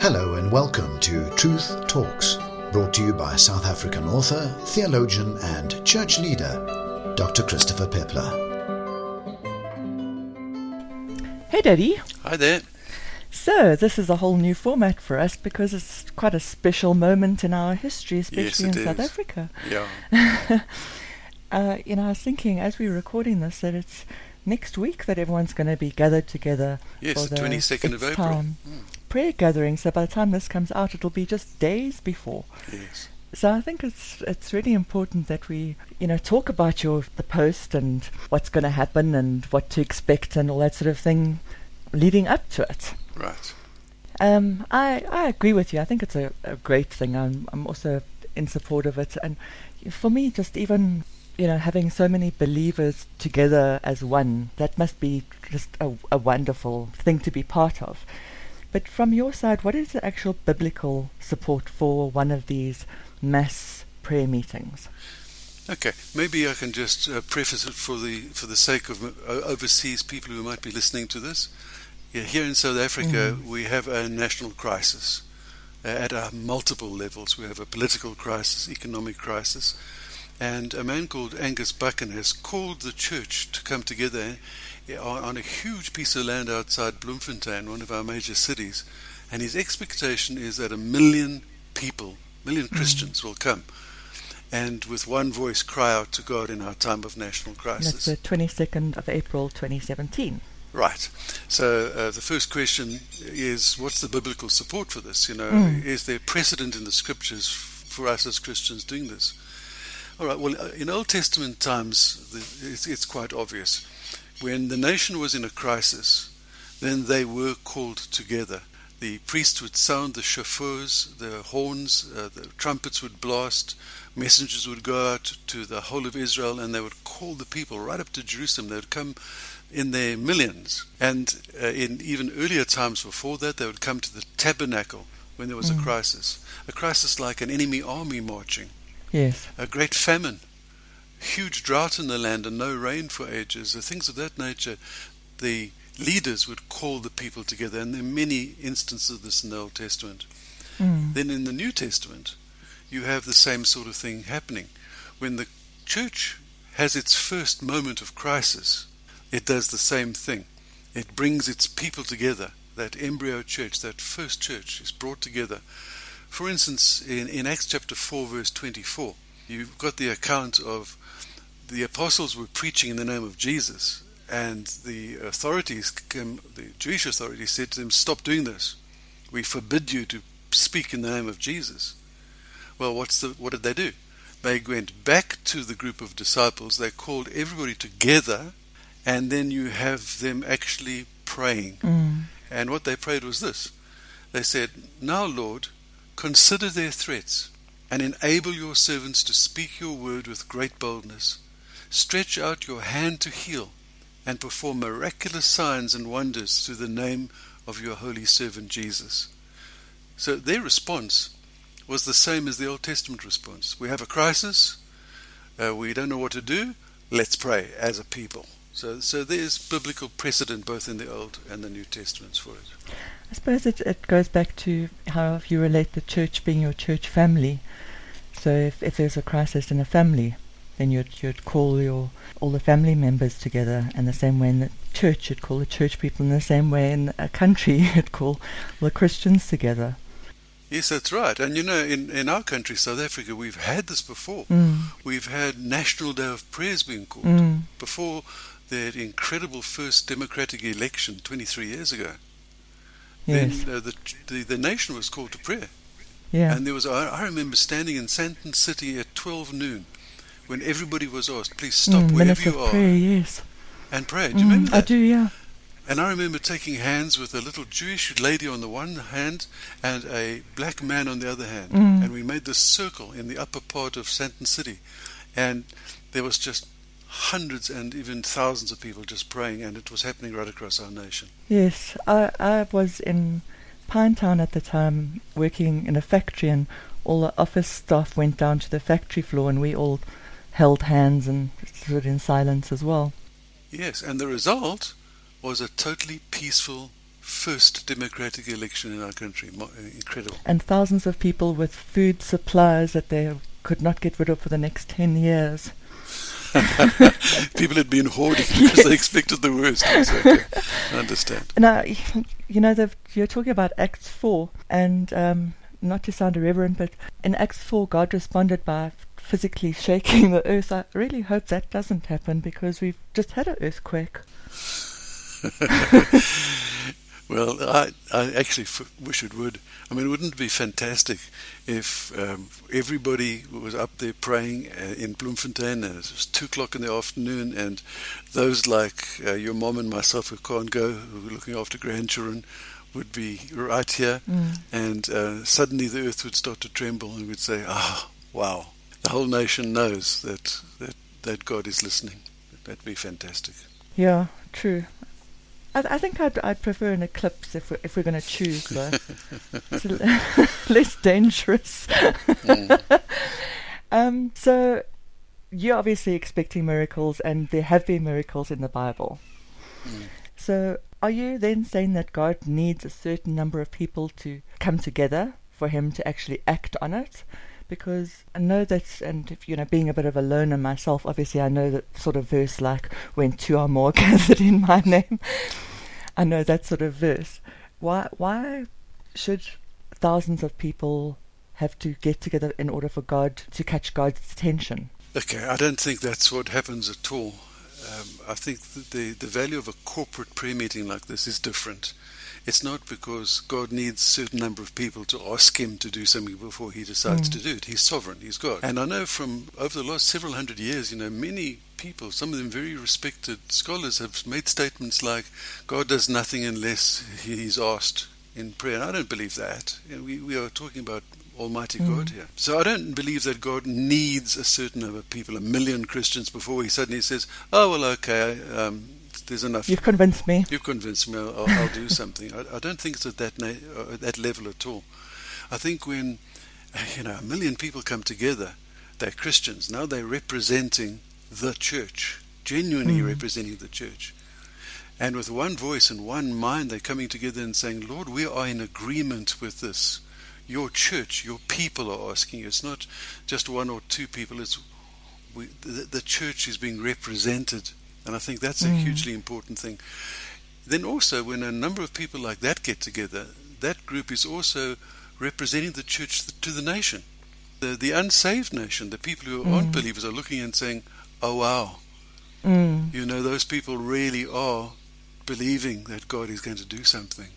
Hello and welcome to Truth Talks, brought to you by South African author, theologian, and church leader, Dr. Christopher Peppler. Hey, Daddy. Hi there. So, this is a whole new format for us because it's quite a special moment in our history, especially Yes, in it South. Africa. Yeah. Uh, you know, I was thinking as we were recording this that it's next week that everyone's going to be gathered together Yes, for the 22nd of April. time Mm. Prayer gathering. So by the time this comes out, it'll be just days before. Yes. So I think it's it's really important that we you know talk about your the post and what's going to happen and what to expect and all that sort of thing leading up to it. Right. Um, I I agree with you. I think it's a, a great thing. I'm I'm also in support of it. And for me, just even you know having so many believers together as one, that must be just a, a wonderful thing to be part of. But from your side, what is the actual biblical support for one of these mass prayer meetings? Okay. Maybe I can just uh, preface it for the for the sake of uh, overseas people who might be listening to this. Yeah, here in South Africa, Mm. we have a national crisis uh, at uh, multiple levels. We have a political crisis, economic crisis, and a man called Angus Buchan has called the church to come together on, on a huge piece of land outside Bloemfontein, one of our major cities, and his expectation is that a million people, million Christians, will come. And with one voice cry out to God in our time of national And crisis. That's the 22nd of April 2017. Right. So uh, the first question is, what's the biblical support for this? You know, Mm. is there precedent in the scriptures f- for us as Christians doing this? All right. Well, uh, in Old Testament times, the, it's, it's quite obvious. When the nation was in a crisis, then they were called together. The priests would sound the shofars, the horns, uh, the trumpets would blast, messengers would go out to the whole of Israel, and they would call the people right up to Jerusalem. They would come in their millions. And uh, in even earlier times before that, they would come to the tabernacle when there was Mm. a crisis. A crisis like an enemy army marching, Yes. a great famine, huge drought in the land, and no rain for ages, uh, things of that nature. The leaders would call the people together, and there are many instances of this in the Old Testament. Mm. Then in the New Testament, you have the same sort of thing happening. When the church has its first moment of crisis, it does the same thing. It brings its people together. That embryo church, that first church, is brought together. For instance, in, in Acts chapter 4, verse 24, you've got the account of the apostles were preaching in the name of Jesus, and the authorities, came, the Jewish authorities, said to them, Stop doing this. We forbid you to speak in the name of Jesus. Well, what's the, what did they do? They went back to the group of disciples, they called everybody together, and then you have them actually praying. Mm. And what they prayed was this They said, Now, Lord, consider their threats, and enable your servants to speak your word with great boldness. Stretch out your hand to heal, and perform miraculous signs and wonders through the name of your holy servant Jesus. So their response was the same as the Old Testament response. We have a crisis, uh, we don't know what to do, let's pray as a people. So, so there's biblical precedent both in the Old and the New Testaments for it. I suppose it, it goes back to how you relate the church being your church family. So if, if there's a crisis in a family, then you'd you'd call your all the family members together, and the same way in the church you'd call the church people, in the same way in a country you'd call the Christians together. Yes, that's right. And you know, in, in our country, South Africa, we've had this before. Mm. We've had National Day of Prayers being called Mm. before that incredible first democratic election 23 years ago. Yes. Then uh, the, the the nation was called to prayer. yeah. And there was, I, I remember standing in Sandton City at 12 noon when everybody was asked, please stop Mm, wherever you are prayer. Yes. and pray. Do you Mm, remember that? I do. Yeah. And I remember taking hands with a little Jewish lady on the one hand and a black man on the other hand. Mm. And we made this circle in the upper part of Sandton City. And there was just hundreds and even thousands of people just praying, and it was happening right across our nation. Yes, I I was in Pinetown at the time working in a factory, and all the office staff went down to the factory floor, and we all held hands and stood in silence as well. Yes, and the result was a totally peaceful first democratic election in our country. Uh, incredible. And thousands of people with food supplies that they could not get rid of for the next 10 years. People had been hoarding because they expected the worst. Okay. I understand. Now, you know, you're talking about Acts 4, and um, not to sound irreverent, but in Acts 4, God responded by physically shaking the earth. I really hope that doesn't happen because we've just had an earthquake. Well, I, I actually f- wish it would. I mean, wouldn't it be fantastic if um, everybody was up there praying uh, in Bloemfontein and it was 2 o'clock in the afternoon and those like uh, your mom and myself who can't go, who are looking after grandchildren, would be right here and uh, suddenly the earth would start to tremble and we'd say, ah, wow. The whole nation knows that, that, that God is listening. That'd be fantastic. Yeah, true. I, I think I'd, I'd prefer an eclipse if we're, if we're going to choose, though. it's less dangerous. um, so, you're obviously expecting miracles, and there have been miracles in the Bible. So, are you then saying that God needs a certain number of people to come together for Him to actually act on it? Because I know that, and if, you know, being a bit of a loner myself, obviously I know that sort of verse like when two or more gathered in my name. I know that sort of verse. Why? Why should thousands of people have to get together in order for God to catch God's attention? Okay, I don't think that's what happens at all. Um, I think the, the value of a corporate prayer meeting like this is different. It's not because God needs a certain number of people to ask Him to do something before He decides to do it. He's sovereign, He's God. And I know from over the last several hundred years, you know, many people, some of them very respected scholars, have made statements like, God does nothing unless He's asked in prayer. And I don't believe that. You know, we, we are talking about Almighty God here. So I don't believe that God needs a certain number of people, a million Christians, before He suddenly says, "Oh well, okay, um, there's enough." You've convinced me. You've convinced me. I'll, I'll do something. I, I don't think it's at that na- uh, at that level at all. I think when you know a million people come together, they're Christians. Now they're representing the church, genuinely representing the church. And with one voice and one mind, they're coming together and saying, Lord, we are in agreement with this. Your church, your people are asking you. It's not just one or two people, it's we, the, the church is being represented. And I think that's a hugely important thing. Then also, when a number of people like that get together, that group is also representing the church to the nation. The, the unsaved nation, the people who aren't believers, are looking and saying, oh, wow, Mm. you know, those people really are believing that God is going to do something.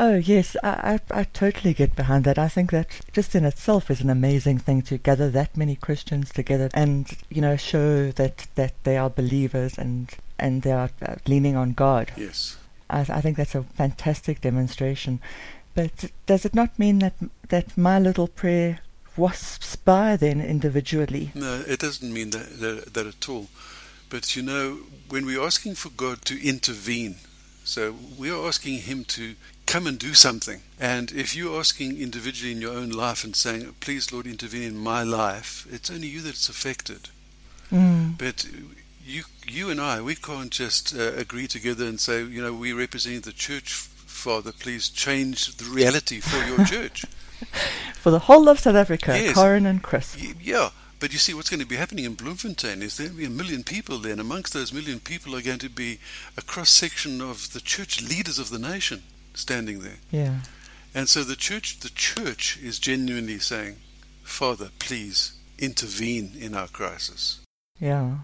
Oh yes, I, I I totally get behind that. I think that just in itself is an amazing thing to gather that many Christians together and you know show that that they are believers and and they are uh, leaning on God. Yes. I, I think that's a fantastic demonstration. But does it not mean that that my little prayer wasps by then individually? No, it doesn't mean that, that, that at all. But you know, when we're asking for God to intervene, so we are asking Him to come and do something. And if you're asking individually in your own life and saying, Please, Lord, intervene in my life, it's only you that's affected. Mm. But you, you and I, we can't just uh, agree together and say, you know, we represent the church, Father. Please change the reality for your church. For the whole of South Africa, Yes. Corin and Chris. Y- Yeah, but you see, what's going to be happening in Bloemfontein is there'll be a million people there, and amongst those million people are going to be a cross section of the church leaders of the nation standing there. Yeah. And so the church, the church is genuinely saying, Father, please intervene in our crisis. Yeah,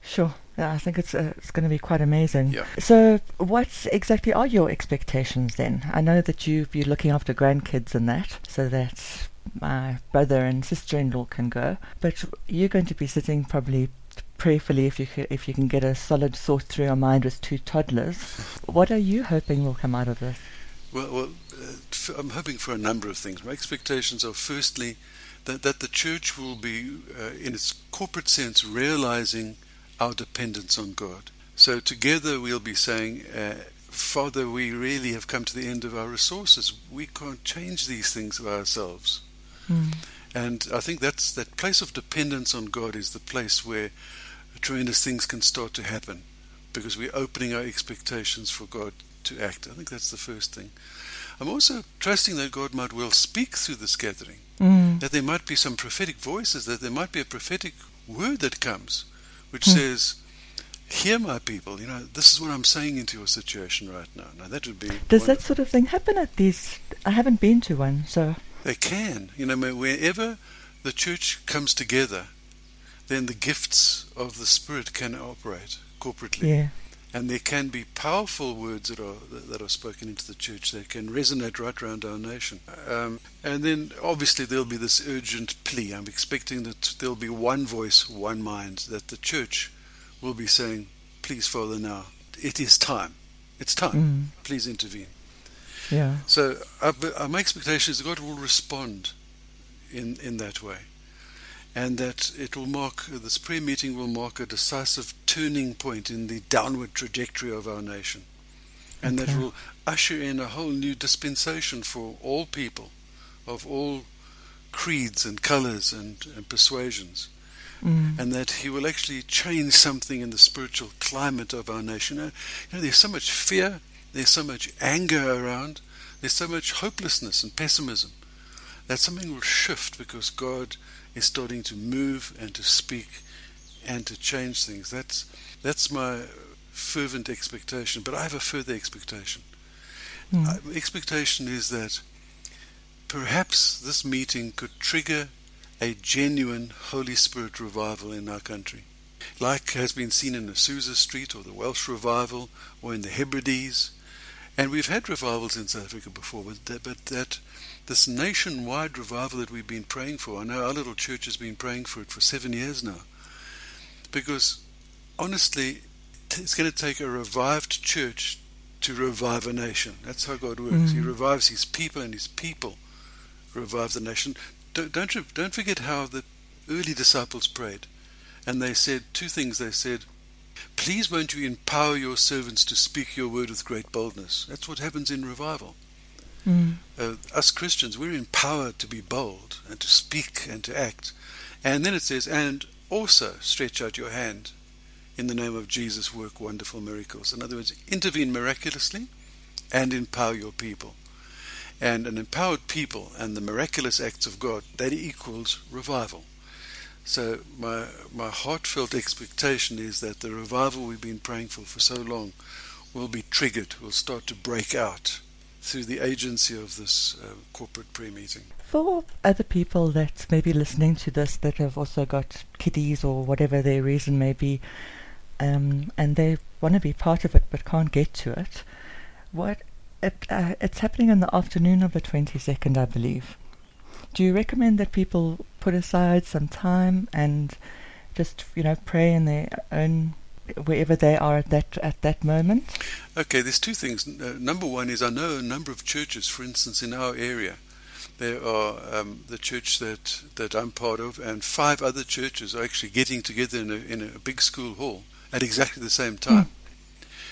sure. Yeah, I think it's uh, it's going to be quite amazing. Yeah. So, what exactly are your expectations then? I know that you you're looking after grandkids and that, so that my brother and sister-in-law can go. But you're going to be sitting probably prayerfully if you ca- if you can get a solid thought through your mind with two toddlers. What are you hoping will come out of this? Well, well uh, I'm hoping for a number of things. My expectations are firstly that, that the church will be, uh, in its corporate sense, realizing our dependence on God. So together we'll be saying, uh, Father, we really have come to the end of our resources. We can't change these things of ourselves. Mm. And I think that's that place of dependence on God is the place where tremendous things can start to happen because we're opening our expectations for God to act. I think that's the first thing. I'm also trusting that God might well speak through this gathering, Mm. that there might be some prophetic voices, that there might be a prophetic word that comes, which Hmm. says, "Hear my people. You know, this is what I'm saying into your situation right now." Now that would be Does that sort of thing happen at these? I haven't been to one, so They can. You know, wherever the church comes together, then the gifts of the Spirit can operate corporately. yeah. And there can be powerful words that are that are spoken into the church that can resonate right around our nation. Um, and then obviously there'll be this urgent plea. I'm expecting that there'll be one voice, one mind, that the church will be saying, "Please, Father, now it is time. It's time. Mm. Please intervene." Yeah. So uh, our, our uh, my expectation is that God will respond in in that way, and that it will mark this prayer meeting will mark a decisive turning point in the downward trajectory of our nation, and that Okay. will usher in a whole new dispensation for all people, of all creeds and colours and, and persuasions Mm. and that he will actually change something in the spiritual climate of our nation. Uh, you know, there's so much fear, there's so much anger around, there's so much hopelessness and pessimism that something will shift because God is starting to move and to speak and to change things. That's that's my fervent expectation. But I have a further expectation. Mm. Uh, expectation is that perhaps this meeting could trigger a genuine Holy Spirit revival in our country, like has been seen in Azusa Street or the Welsh revival or in the Hebrides. And we've had revivals in South Africa before, but that, but that this nationwide revival that we've been praying for, I know our little church has been praying for it for seven years now, because honestly, it's going to take a revived church to revive a nation. That's how God works. He Mm. revives His people, and His people revive the nation. Don't don't, don't forget how the early disciples prayed, and they said two things. They said, "Please, won't you empower your servants to speak your word with great boldness?" That's what happens in revival. Mm. Uh, us Christians, we're empowered to be bold and to speak and to act. And then it says, "And also stretch out your hand." In the name of Jesus, work wonderful miracles. In other words, intervene miraculously and empower your people. And an empowered people and the miraculous acts of God, that equals revival. So my my heartfelt expectation is that the revival we've been praying for for so long will be triggered, will start to break out through the agency of this uh, corporate prayer meeting. For other people that may be listening to this that have also got kiddies or whatever their reason may be, um, and they want to be part of it but can't get to it, what it, uh, it's happening in the afternoon of the 22nd, I believe. Do you recommend that people put aside some time and just, you know, pray in their own wherever they are at that at that moment? Okay, there's two things. Uh, number one is I know a number of churches, for instance, in our area. There are um, the church that, that I'm part of, and five other churches are actually getting together in a, in a big school hall at exactly the same time.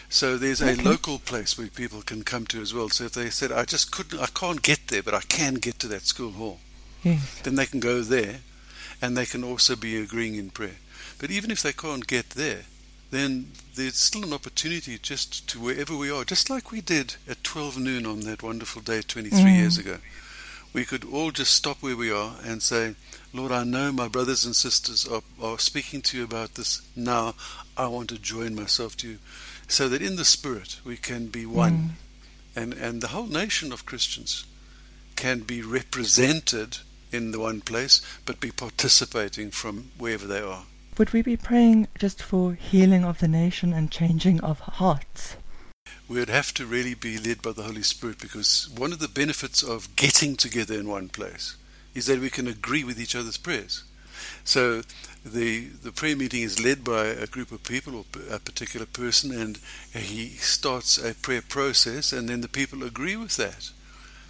So there's a Okay. local place where people can come to as well. So if they said, I just couldn't, I can't get there, but I can get to that school hall, Yes. then they can go there and they can also be agreeing in prayer. But even if they can't get there, then there's still an opportunity just to wherever we are, just like we did at 12 noon on that wonderful day 23 Mm. years ago. We could all just stop where we are and say, Lord, I know my brothers and sisters are, are speaking to you about this now. I want to join myself to you. So that in the Spirit we can be one. And, and the whole nation of Christians can be represented in the one place, but be participating from wherever they are. Would we be praying just for healing of the nation and changing of hearts? we would have to really be led by the Holy Spirit because one of the benefits of getting together in one place is that we can agree with each other's prayers. So the the prayer meeting is led by a group of people or a particular person, and he starts a prayer process, and then the people agree with that.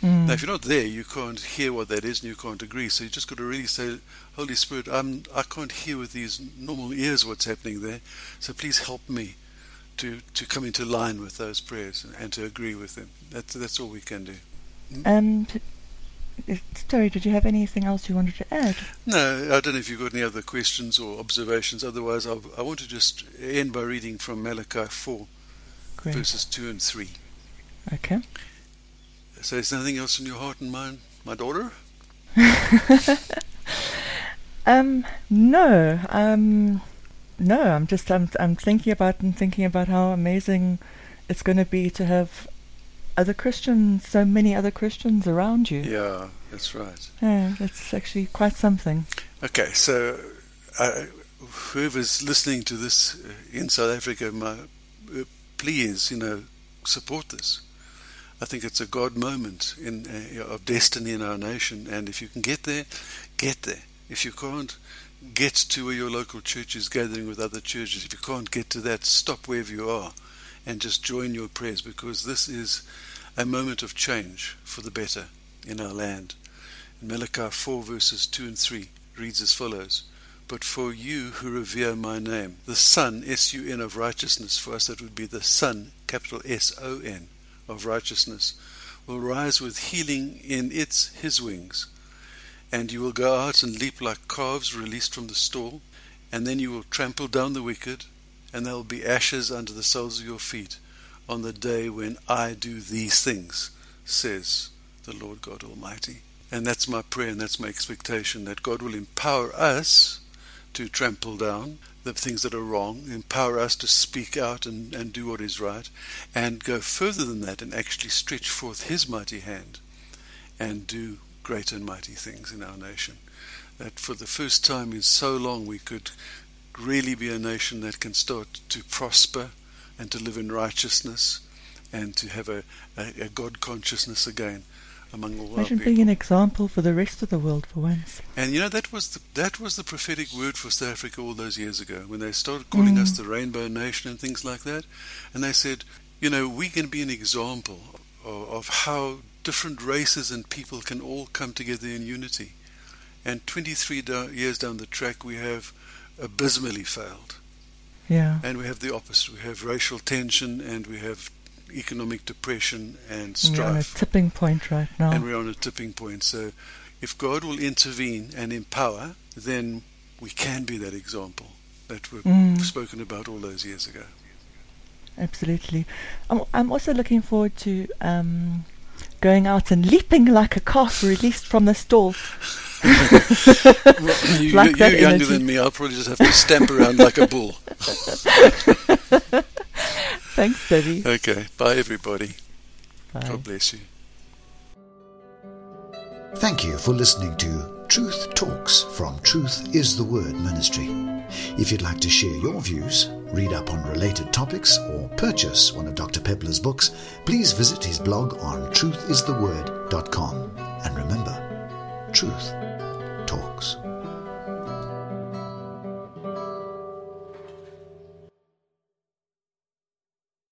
Mm. Now, if you're not there, you can't hear what that is, and you can't agree. So you just got to really say, Holy Spirit, I'm I can't hear with these normal ears what's happening there. So please help me to to come into line with those prayers and, and to agree with them. That's that's all we can do. Um, t- uh, Terry, did you have anything else you wanted to add? No, I don't know if you've got any other questions or observations. Otherwise, I'll, I want to just end by reading from Malachi 4, Great. verses 2 and 3. Okay. So is there anything else in your heart and mind, my daughter? Um, no. Um, no. I'm just I'm I'm thinking about and thinking about how amazing it's going to be to have other Christians, so many other Christians around you. Yeah, that's right. Yeah, that's actually quite something. Okay, so uh, whoever's listening to this uh, in South Africa, my, uh, please, you know, support this. I think it's a God moment in uh, of destiny in our nation, and if you can get there, get there. If you can't, get to where your local church is gathering with other churches. If you can't get to that, stop wherever you are and just join your prayers because this is a moment of change for the better in our land. In Malachi 4 verses 2 and 3 reads as follows. But for you who revere my name, the Son, S-U-N of righteousness, for us that would be the Son, capital S-O-N, of righteousness, will rise with healing in its, his wings and you will go out and leap like calves released from the stall, and then you will trample down the wicked, and there will be ashes under the soles of your feet on the day when I do these things, says the Lord God Almighty. And that's my prayer and that's my expectation that God will empower us to trample down the things that are wrong, empower us to speak out and, and do what is right, and go further than that and actually stretch forth His mighty hand and do great and mighty things in our nation. That for the first time in so long we could really be a nation that can start to prosper and to live in righteousness and to have a, a, a God consciousness again among all Imagine being an example for the rest of the world for once. And you know that was the, that was the prophetic word for South Africa all those years ago when they started calling Mm. us the Rainbow Nation and things like that, and they said, you know, we can be an example of, of how different races and people can all come together in unity. And 23 do- years down the track, we have abysmally failed, Yeah. and we have the opposite. We have racial tension, and we have economic depression and And We're on a strife tipping point right now. and we're on a tipping point. So, if God will intervene and empower, then we can be that example that we've Mm. spoken about all those years ago. Absolutely. I'm, I'm also looking forward to um, going out and leaping like a calf released from the stall. Well, you, Like that you're younger than me. I'll probably just have to stamp around like a bull. Thanks, Debbie. Okay. Bye, everybody. Bye. God bless you. Thank you for listening to Truth Talks from Truth is the Word Ministry. If you'd like to share your views, read up on related topics, or purchase one of Dr. Peppler's books, please visit his blog on truthistheword.com. And remember, truth talks.